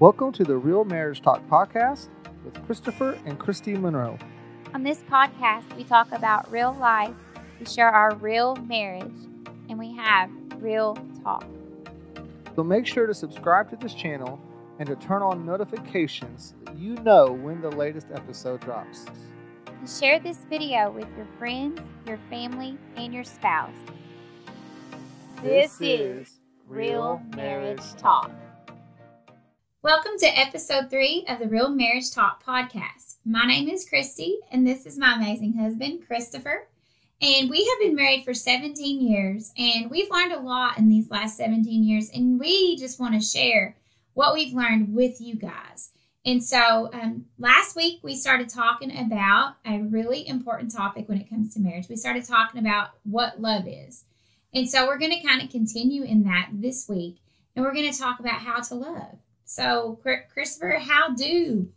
Welcome to the Real Marriage Talk podcast with Christopher and Christy Monroe. On this podcast, we talk about real life, we share our real marriage, and we have real talk. So make sure to subscribe to this channel and to turn on notifications so that you know when the latest episode drops. And share this video with your friends, your family, and your spouse. This is Real Marriage Talk. Welcome to episode three of the Real Marriage Talk podcast. My name is Christy, and this is my amazing husband, Christopher. And we have been married for 17 years, and we've learned a lot in these last 17 years, and we just want to share what we've learned with you guys. And so um, last week we started talking about a really important topic when it comes to marriage. We started talking about what love is. And so we're going to kind of continue in that this week, and we're going to talk about how to love. So, Christopher, how do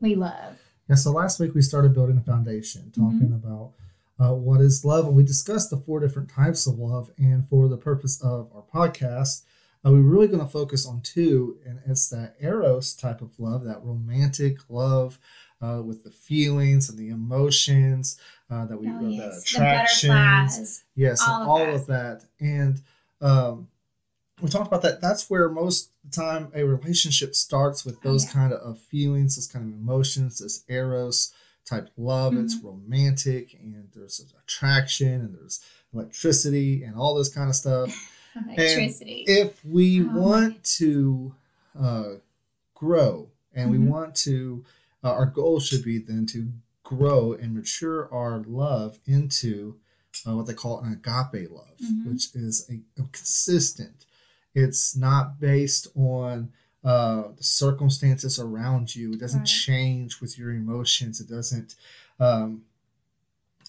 we love? Yeah, so last week we started building a foundation, talking mm-hmm. about uh, what is love, and we discussed the four different types of love. And for the purpose of our podcast, uh, we're really going to focus on two, and it's that eros type of love, that romantic love uh, with the feelings and the emotions uh, that we, oh, yes. the attractions, yes, all, of, all that. of that, and um, we talked about that. That's where most of the time a relationship starts with those oh, yeah. kind of feelings, those kind of emotions, this eros type love. Mm-hmm. It's romantic and there's attraction and there's electricity and all this kind of stuff. electricity. And if we oh, want to uh, grow and mm-hmm. we want to, uh, our goal should be then to grow and mature our love into uh, what they call an agape love, mm-hmm. which is a, a consistent it's not based on uh, the circumstances around you. It doesn't right. change with your emotions. It doesn't. Um,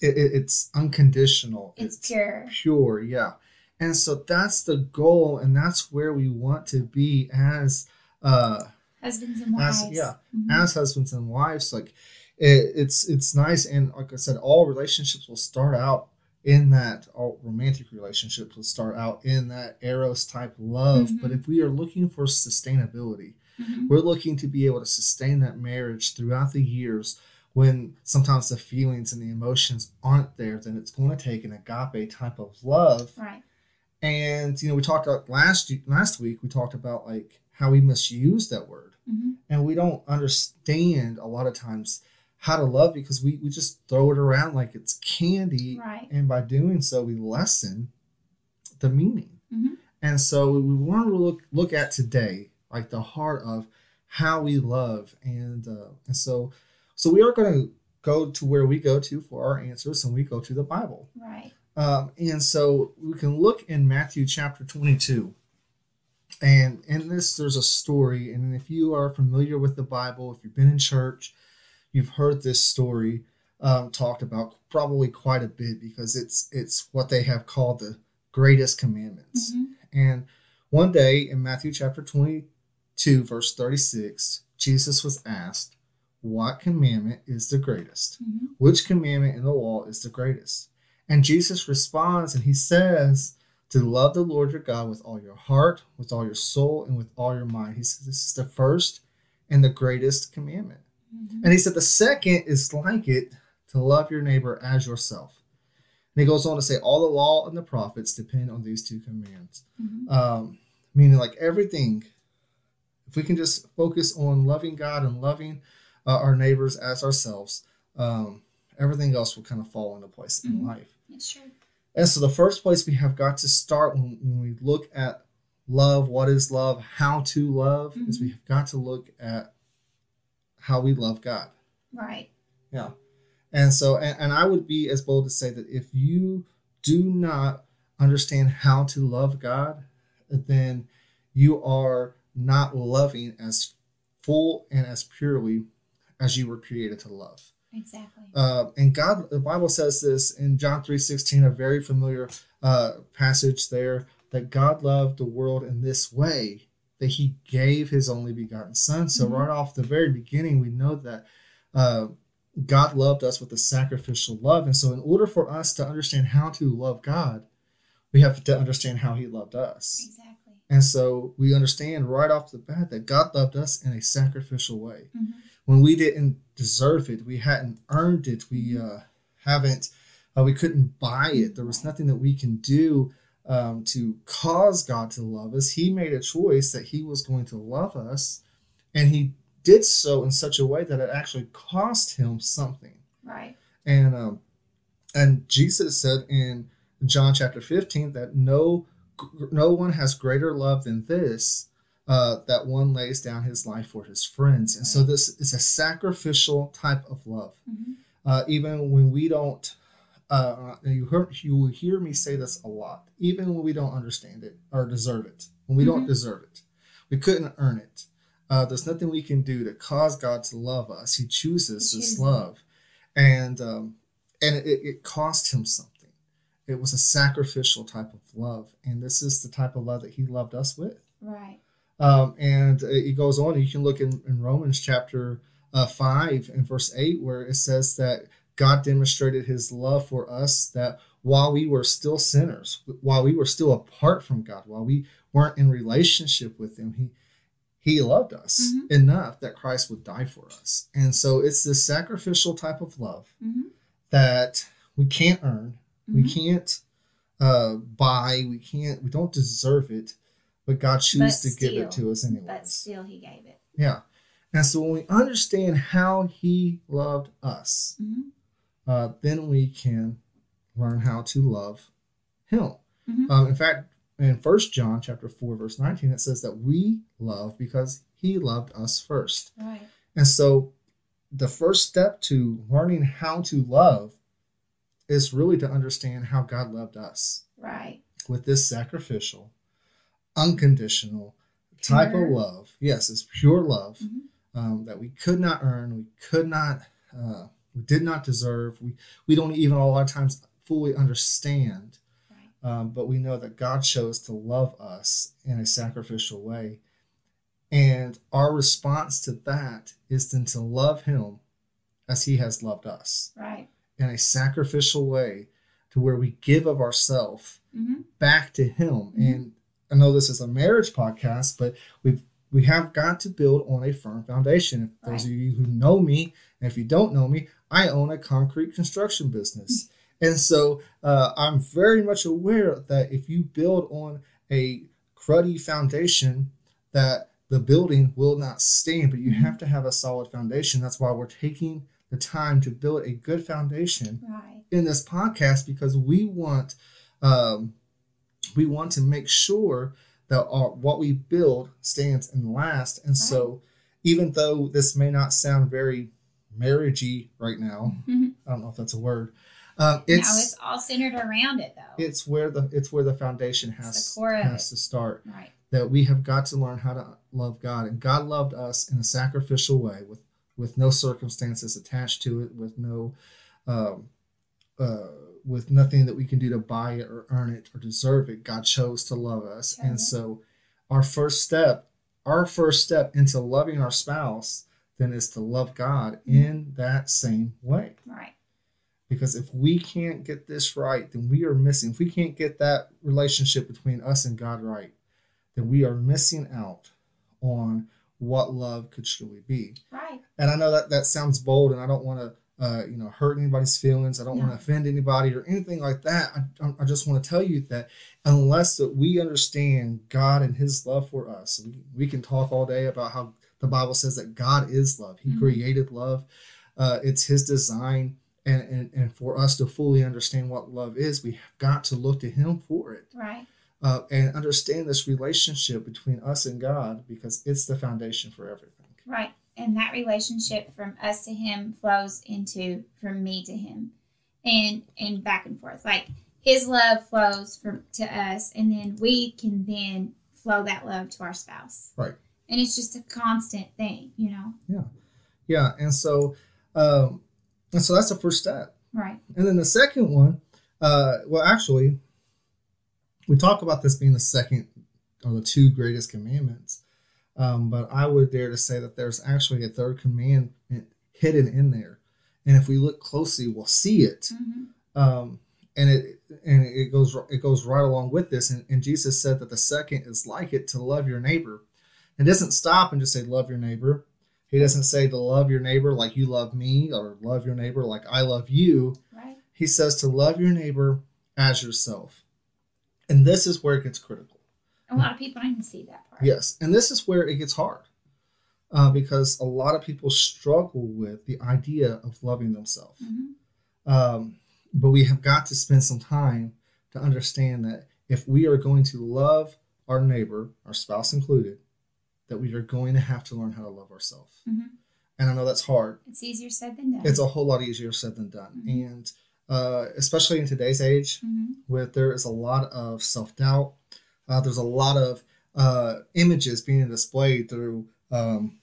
it, it, it's unconditional. It's, it's pure. Pure, yeah. And so that's the goal, and that's where we want to be as uh, husbands and wives. As, yeah, mm-hmm. as husbands and wives. Like it, it's it's nice, and like I said, all relationships will start out in that romantic relationship to start out in that eros type love mm-hmm. but if we are looking for sustainability mm-hmm. we're looking to be able to sustain that marriage throughout the years when sometimes the feelings and the emotions aren't there then it's going to take an agape type of love right and you know we talked about last last week we talked about like how we misuse that word mm-hmm. and we don't understand a lot of times how to love because we, we just throw it around like it's candy. Right. And by doing so, we lessen the meaning. Mm-hmm. And so we want to look look at today, like the heart of how we love. And uh, and so so we are going to go to where we go to for our answers, and we go to the Bible. Right. Um, and so we can look in Matthew chapter 22. And in this, there's a story. And if you are familiar with the Bible, if you've been in church, you've heard this story um, talked about probably quite a bit because it's it's what they have called the greatest commandments. Mm-hmm. And one day in Matthew chapter 22, verse 36, Jesus was asked, What commandment is the greatest? Mm-hmm. Which commandment in the law is the greatest? And Jesus responds and he says, To love the Lord your God with all your heart, with all your soul, and with all your mind. He says, This is the first and the greatest commandment. Mm-hmm. And he said the second is like it to love your neighbor as yourself. And he goes on to say all the law and the prophets depend on these two commands. Mm-hmm. Um, meaning, like everything, if we can just focus on loving God and loving uh, our neighbors as ourselves, um, everything else will kind of fall into place mm-hmm. in life. It's true. And so, the first place we have got to start when, when we look at love, what is love, how to love, is we mm-hmm. have got to look at how we love God. Right. Yeah. And so, and, and I would be as bold to say that if you do not understand how to love God, then you are not loving as full and as purely as you were created to love. Exactly. Uh, and God, the Bible says this in John 3.16, a very familiar uh, passage there, that God loved the world in this way, that he gave his only begotten son. So mm-hmm. right off the very beginning, we know that uh, God loved us with a sacrificial love. And so in order for us to understand how to love God, we have to understand how he loved us. Exactly. And so we understand right off the bat that God loved us in a sacrificial way. Mhm. When we didn't deserve it, we hadn't earned it, we uh, haven't, uh, we couldn't buy it. There was nothing that we can do um, to cause God to love us. He made a choice that He was going to love us, and He did so in such a way that it actually cost Him something. Right. And um, and Jesus said in John chapter 15 that no no one has greater love than this uh, that one lays down his life for his friends. And so this is a sacrificial type of love. Mhm. Uh, even when we don't, uh, you hear, you will hear me say this a lot. Even when we don't understand it or deserve it, when we don't Mhm. deserve it, we couldn't earn it. Uh, there's nothing we can do to cause God to love us. He chooses He this love, and um, and it, it cost him something. It was a sacrificial type of love, and this is the type of love that He loved us with. Right. Um, and it goes on. You can look in, in Romans chapter uh, 5 and verse 8, where it says that God demonstrated his love for us that while we were still sinners, while we were still apart from God, while we weren't in relationship with him, he he loved us Mhm. enough that Christ would die for us. And so it's this sacrificial type of love Mhm. that we can't earn, we Mhm. can't uh, buy, we can't, we don't deserve it, but God chooses to give it to us anyway. But still, he gave it. Yeah. And so when we understand how he loved us, Mhm. Uh, then we can learn how to love him. Mhm. Um, in fact, in First John chapter 4, verse 19, it says that we love because he loved us first. Right. And so the first step to learning how to love is really to understand how God loved us Right. with this sacrificial, unconditional type of love. Yes, it's pure love Mhm. um, that we could not earn, we could not, uh, we did not deserve. We we don't even a lot of times fully understand, Right. um, but we know that God chose to love us in a sacrificial way, and our response to that is then to love Him as He has loved us Right. in a sacrificial way, to where we give of ourselves hmm back to him Mhm. and i know this is a marriage podcast but we've we have got to build on a firm foundation if those Right. of you who know me and if you don't know me i own a concrete construction business and so uh, i'm very much aware that if you build on a cruddy foundation that the building will not stand but you Mhm. have to have a solid foundation that's why we're taking the time to build a good foundation Right. in this podcast because we want um, we want to make sure that our, what we build stands and lasts. And so, even though this may not sound very marriagey right now, Mhm. I don't know if that's a word. Um, it's, no, it's all centered around it, though. it's where the it's where the foundation has the has to start. right. That we have got to learn how to love God, and God loved us in a sacrificial way, with with no circumstances attached to it, with no um, uh, with nothing that we can do to buy it or earn it or deserve it. God chose to love us, and so our first step, our first step into loving our spouse, then is to love God mm-hmm. in that same way. Right. Because if we can't get this right, then we are missing. If we can't get that relationship between us and God right, then we are missing out on what love could truly be. Right. And I know that that sounds bold, and I don't want to, uh, you know, hurt anybody's feelings. I don't want to offend anybody or anything like that. I, I just want to tell you that unless that we understand God and His love for us, we, can talk all day about how the Bible says that God is love. He Mhm. created love. Uh, it's His design, and, and and for us to fully understand what love is, we have got to look to Him for it Right. uh, and understand this relationship between us and God because it's the foundation for everything. Right. And that relationship from us to him flows into from me to him. And and back and forth. Like his love flows from to us and then we can then flow that love to our spouse. Right. And it's just a constant thing, you know. Yeah, Yeah. and so um, and so that's the first step. Right. And then the second one, uh, well, actually, we talk about this being the second or the two greatest commandments, um, but I would dare to say that there's actually a third commandment hidden in there, and if we look closely, we'll see it. hmm Um, and it and it goes it goes right along with this. And, and Jesus said that the second is like it to love your neighbor. It doesn't stop and just say love your neighbor. He doesn't say to love your neighbor like you love me or love your neighbor like I love you. Right. He says to love your neighbor as yourself. And this is where it gets critical. A lot of people don't even see that part. Yes. And this is where it gets hard uh, because a lot of people struggle with the idea of loving themselves. hmm Um, but we have got to spend some time to understand that if we are going to love our neighbor, our spouse included, that we are going to have to learn how to love ourselves. hmm And I know that's hard. It's easier said than done. It's a whole lot easier said than done. Mhm. And uh, especially in today's age, hmm where there is a lot of self doubt, uh, there's a lot of uh, images being displayed through um,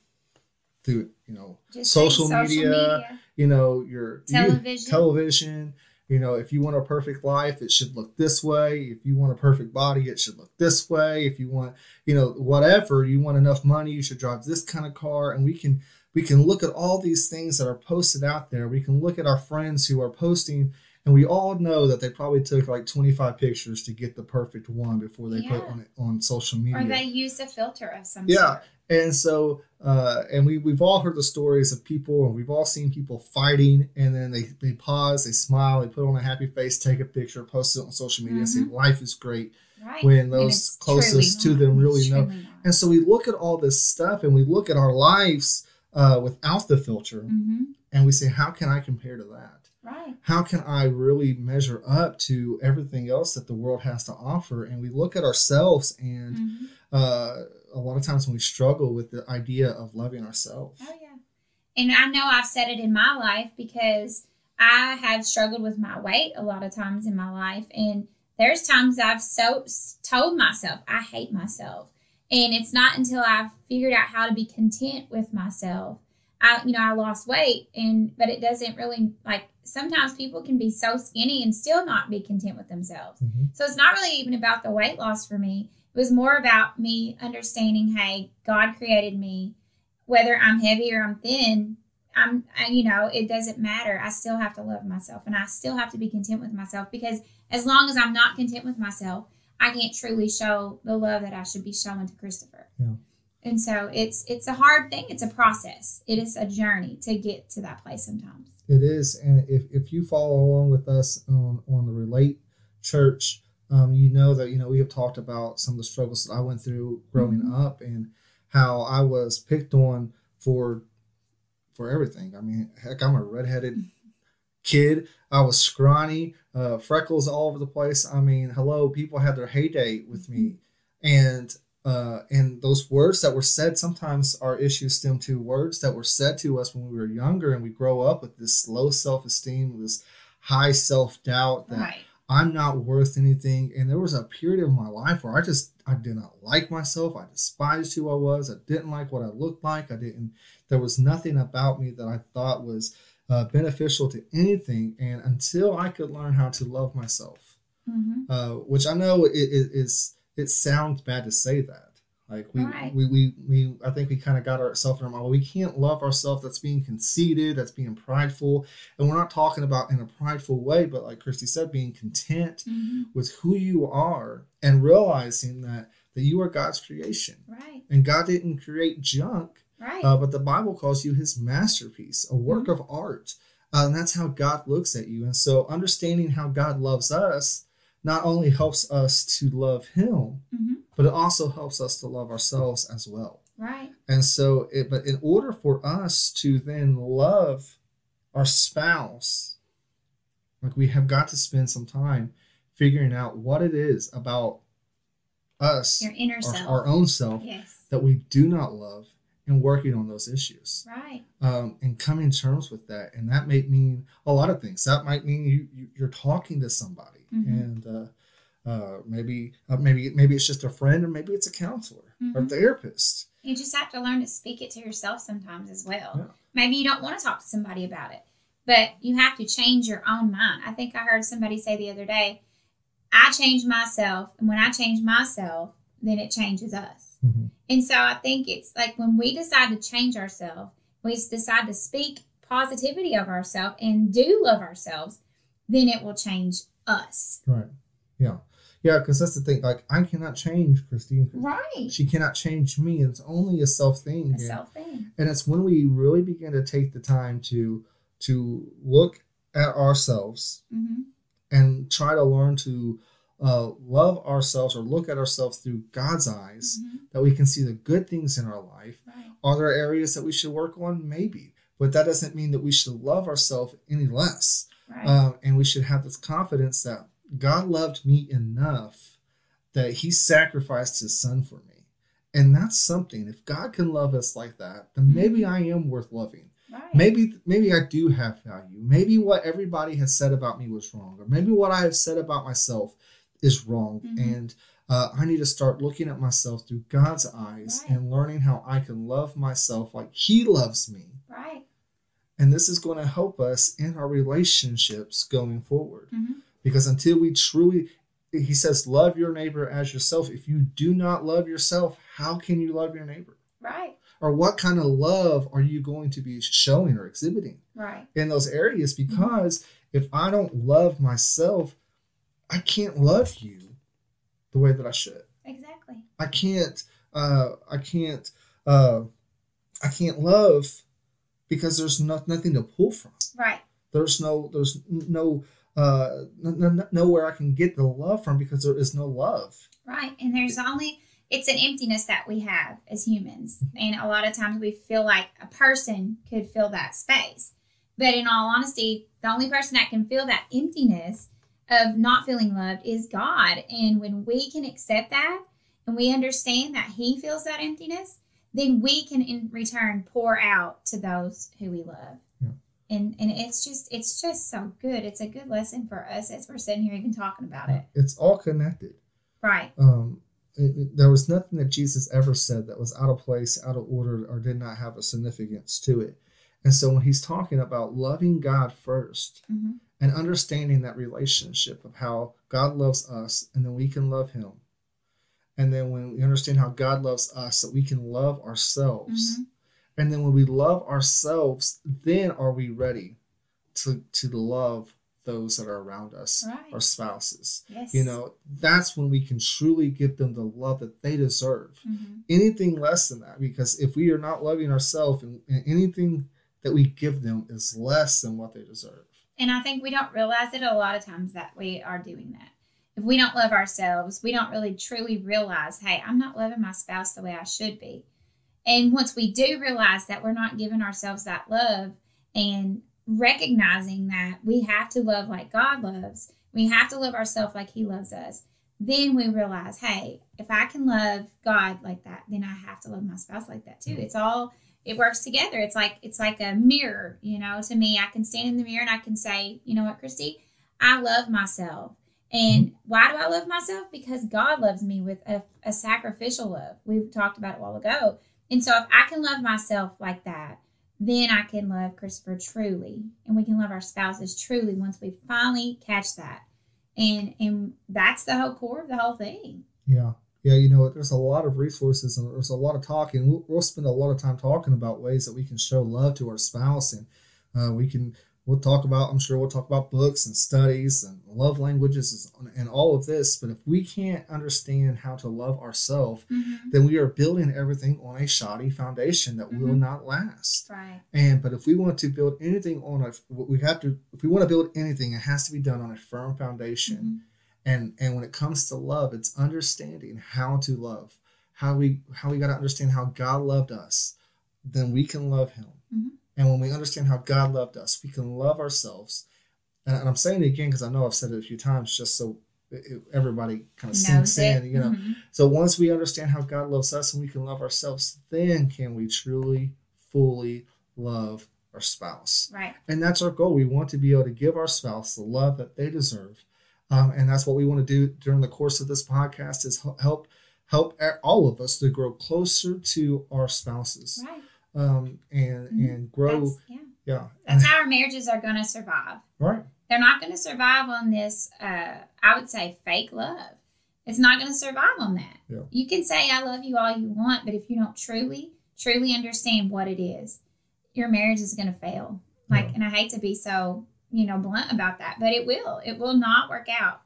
through you know Just social say media, you know your you- television. television. You know if you want a perfect life it should look this way. If you want a perfect body it should look this way. If you want you know whatever you want enough money you should drive this kind of car. And we can we can look at all these things that are posted out there. We can look at our friends who are posting and we all know that they probably took like 25 pictures to get the perfect one before they put on it on social media or they use a filter of some Yeah. sort. and so, uh, and we we've all heard the stories of people, and we've all seen people fighting, and then they they pause, they smile, they put on a happy face, take a picture, post it on social media, and say life is great. Right. When those closest to them really know. not. And so we look at all this stuff, and we look at our lives uh, without the filter, Mhm. and we say, how can I compare to that? Right. How can I really measure up to everything else that the world has to offer? And we look at ourselves and Mhm. uh, a lot of times when we struggle with the idea of loving ourselves. Oh yeah. And I know I've said it in my life because I have struggled with my weight a lot of times in my life and there's times I've so told myself I hate myself. And it's not until I've figured out how to be content with myself. I you know, I lost weight and but it doesn't really like sometimes people can be so skinny and still not be content with themselves. Mhm. So it's not really even about the weight loss for me. It was more about me understanding, hey, God created me. Whether I'm heavy or I'm thin, I'm, I, you know, it doesn't matter. I still have to love myself and I still have to be content with myself because as long as I'm not content with myself, I can't truly show the love that I should be showing to Christopher. Yeah. And so it's it's a hard thing. It's a process. It is a journey to get to that place sometimes. It is, and if, if you follow along with us on on the Relate Church, um, you know that you know we have talked about some of the struggles that I went through growing Mhm. up and how I was picked on for for everything. I mean, heck, I'm a redheaded kid. I was scrawny, uh, freckles all over the place. I mean, hello, people had their heyday with me, and uh, and those words that were said sometimes our issues stem to words that were said to us when we were younger, and we grow up with this low self esteem, this high self doubt that Right. I'm not worth anything. And there was a period of my life where I just I did not like myself. I despised who I was. I didn't like what I looked like. I didn't. There was nothing about me that I thought was uh, beneficial to anything. And until I could learn how to love myself, hmm uh, which I know it, it is it sounds bad to say that. Like we, Right. we, we, we, I think we kind of got ourselves in our mind. We can't love ourselves. That's being conceited. That's being prideful. And we're not talking about in a prideful way, but like Christy said, being content hmm with who you are and realizing that that you are God's creation. Right. And God didn't create junk, Right. uh, but the Bible calls you His masterpiece, a work Mm-hmm. of art. Uh, and that's how God looks at you. And so, understanding how God loves us not only helps us to love Him, hmm but it also helps us to love ourselves as well. Right. And so, it, but in order for us to then love our spouse, like we have got to spend some time figuring out what it is about us, Your inner our, self. our own self, Yes. that we do not love, and working on those issues Right. um, and coming to terms with that. And that might mean a lot of things. That might mean you, you you're talking to somebody, Mhm. and uh, uh, maybe uh, maybe maybe it's just a friend, or maybe it's a counselor or Mhm. therapist. You just have to learn to speak it to yourself sometimes as well. Yeah. Maybe you don't want to talk to somebody about it, but you have to change your own mind. I think I heard somebody say the other day, I change myself, and when I change myself, then it changes us. And so I think it's like when we decide to change ourselves, we decide to speak positivity of ourselves and do love ourselves, then it will change us. Right. Yeah. Yeah, because that's the thing. Like, I cannot change Christine. Right. She cannot change me. It's only a self thing. A And- self thing. and it's when we really begin to take the time to to look at ourselves Mm-hmm. and try to learn to uh, love ourselves or look at ourselves through God's eyes Mm-hmm. that we can see the good things in our life. Right. Are there areas that we should work on? Maybe, but that doesn't mean that we should love ourselves any less. Right. Um, and we should have this confidence that God loved me enough that He sacrificed His Son for me. And that's something. If God can love us like that, then maybe I am worth loving. right. Maybe maybe I do have value. Maybe what everybody has said about me was wrong, or maybe what I have said about myself is wrong. Mhm. And uh, I need to start looking at myself through God's eyes Right. and learning how I can love myself like He loves me. Right. And this is going to help us in our relationships going forward. Mhm. Because until we truly, he says, love your neighbor as yourself. If you do not love yourself, how can you love your neighbor? Right. Or what kind of love are you going to be showing or exhibiting Right. in those areas? Because if I don't love myself, I can't love you the way that I should. Exactly. I can't, uh, I can't, uh, I can't love because there's not nothing to pull from. Right. There's no, there's no, uh, n- n- nowhere I can get the love from because there is no love. Right. And there's only it's an emptiness that we have as humans. And a lot of times we feel like a person could fill that space. But in all honesty, the only person that can fill that emptiness of not feeling loved is God. And when we can accept that and we understand that He feels that emptiness, then we can in return pour out to those who we love. Yeah. And and it's just it's just so good. It's a good lesson for us as we're sitting here even talking about it. It's all connected. Right. Um, it- it- there was nothing that Jesus ever said that was out of place, out of order, or did not have a significance to it. And so when he's talking about loving God first hmm and understanding that relationship of how God loves us and then we can love him. And then when we understand how God loves us, that we can love ourselves. Mhm. And then when we love ourselves, then are we ready to to love those that are around us, Right. our spouses. Yes. You know, that's when we can truly give them the love that they deserve. Mhm. Anything less than that, because if we are not loving ourselves and, and anything that we give them is less than what they deserve. And I think we don't realize it a lot of times that we are doing that. If we don't love ourselves, we don't really truly realize, hey, I'm not loving my spouse the way I should be. And once we do realize that we're not giving ourselves that love and recognizing that we have to love like God loves, we have to love ourselves like He loves us, then we realize, hey, if I can love God like that, then I have to love my spouse like that too. It's all it works together. It's like it's like a mirror, you know. To me, I can stand in the mirror and I can say, you know what, Christy, I love myself. And why do I love myself? Because God loves me with a, a sacrificial love. We talked about it a while ago. And so if I can love myself like that, then I can love Christopher truly. And we can love our spouses truly once we finally catch that. And and that's the whole core of the whole thing. Yeah. Yeah, you know, there's a lot of resources and there's a lot of talking. We'll, we'll spend a lot of time talking about ways that we can show love to our spouse, and uh, we can we'll talk about. I'm sure we'll talk about books and studies and love languages and, all of this. But if we can't understand how to love ourselves, then we are building everything on a shoddy foundation that will Mhm. not last. Right. And but if we want to build anything on a, we have to. If we want to build anything, it has to be done on a firm foundation Mhm. and and when it comes to love it's understanding how to love how we how we got to understand how god loved us then we can love him Mhm. And when we understand how god loved us we can love ourselves and, and i'm saying it again because i know i've said it a few times just so it, it- everybody kind of sinks it. in you know Mhm. so once we understand how god loves us and we can love ourselves then can we truly fully love our spouse Right. and that's our goal. We want to be able to give our spouse the love that they deserve, um, and that's what we want to do during the course of this podcast is help help all of us to grow closer to our spouses, Right. Um, and Mhm. and grow. That's, yeah. yeah, That's how our marriages are going to survive. right. They're not going to survive on this, uh, I would say, fake love. It's not going to survive on that. Yeah. You can say, I love you all you want, but if you don't truly, truly understand what it is, your marriage is going to fail. Like, Yeah. and I hate to be so you know, blunt about that, but it will. It will not work out.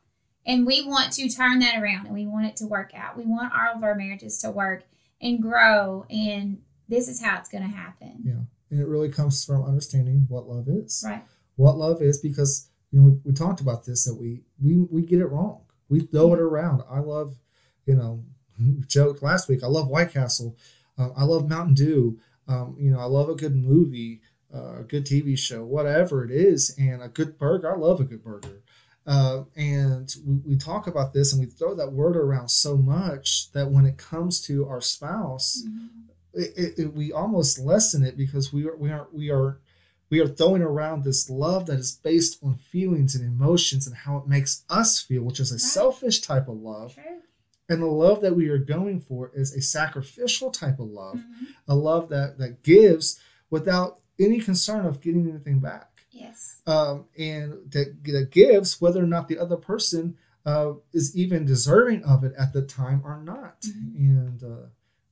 And we want to turn that around and we want it to work out. We want all of our marriages to work and grow. And this is how it's going to happen. Yeah. And it really comes from understanding what love is. Right. What love is because, you know, we, we talked about this that we, we, we get it wrong. We throw it around. I love, you know, joked last week. I love White Castle. Um, I love Mountain Dew. Um, you know, I love a good movie, uh, a good TV show, whatever it is, and a good burger. I love a good burger. Uh, and we, we talk about this and we throw that word around so much that when it comes to our spouse, Mm-hmm. It, it, we almost lessen it because we are we are we are we are throwing around this love that is based on feelings and emotions and how it makes us feel, which is a Right. selfish type of love. True. And the love that we are going for is a sacrificial type of love, Mhm. a love that that gives without any concern of getting anything back Yes. um, and that, that gives whether or not the other person uh, is even deserving of it at the time or not. Mhm. And uh,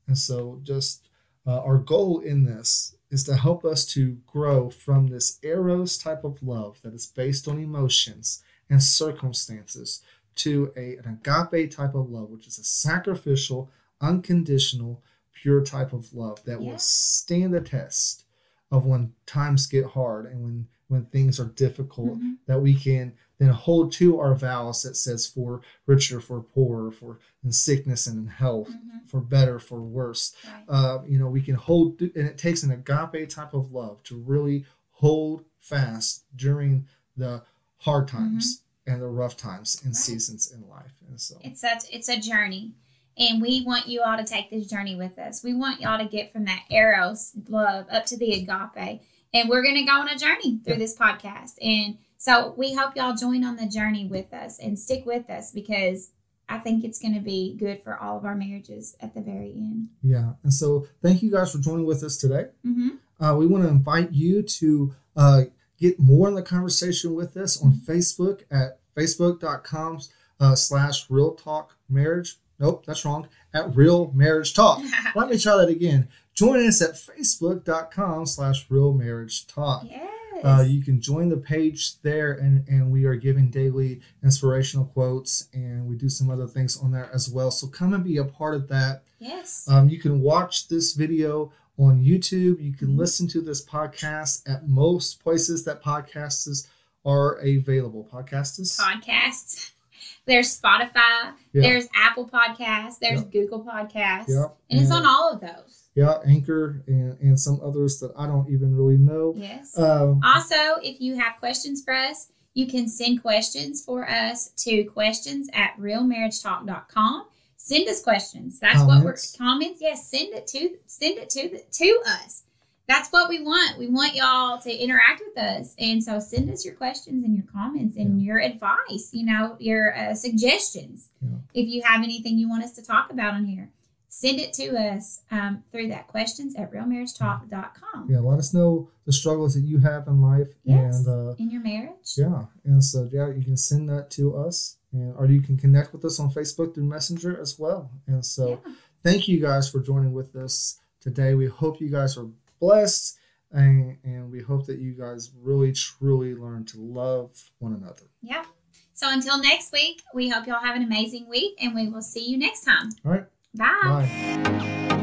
and so just uh, our goal in this is to help us to grow from this eros type of love that is based on emotions and circumstances to a, an agape type of love, which is a sacrificial, unconditional, pure type of love that Yeah. will stand the test of when times get hard and when when things are difficult Mhm. that we can then hold to our vows that says for richer for poorer for in sickness and in health Mhm. for better for worse Right. uh, you know we can hold and it takes an agape type of love to really hold fast during the hard times and the rough times and Right. seasons in life and so It's such it's a journey. And we want you all to take this journey with us. We want y'all to get from that eros love up to the agape. And we're gonna go on a journey through this podcast. And so we hope y'all join on the journey with us and stick with us because I think it's gonna be good for all of our marriages at the very end. yeah and so thank you guys for joining with us today Mm-hmm. Uh, we want to invite you to uh, get more in the conversation with us on Facebook at facebook.com uh, slash real talk marriage. Nope, that's wrong. At real marriage talk. Let me try that again. Join us at facebook.com slash real marriage talk. yes. Uh, you can join the page there, and, and we are giving daily inspirational quotes, and we do some other things on there as well. So come and be a part of that. yes. Um, you can watch this video on YouTube. You can Mhm. listen to this podcast at most places that podcasts are available. Podcasts? Podcasts. There's Spotify. Yeah. There's Apple Podcasts. There's Yep. Google Podcasts. Yep. And it's on all of those. Yeah, Anchor and, and some others that I don't even really know. Yes. Um, Also, if you have questions for us, you can send questions for us to questions at realmarriagetalk.com. Send us questions. That's what we're Comments. comments. Yes, send it to send it to the, to us. That's what we want. We want y'all to interact with us, and so send us your questions and your comments and your advice. You know, your uh, suggestions. Yeah. If you have anything you want us to talk about on here, send it to us um, through that questions at realmarriagetalk.com. yeah, let us know the struggles that you have in life. Yes. And uh, In your marriage. yeah, and so yeah, you can send that to us. And, or you can connect with us on Facebook through Messenger as well. And so Yeah. thank you guys for joining with us today. We hope you guys are blessed and, and we hope that you guys really truly learn to love one another. Yeah. So until next week, we hope y'all have an amazing week and we will see you next time. All right. Bye. Bye.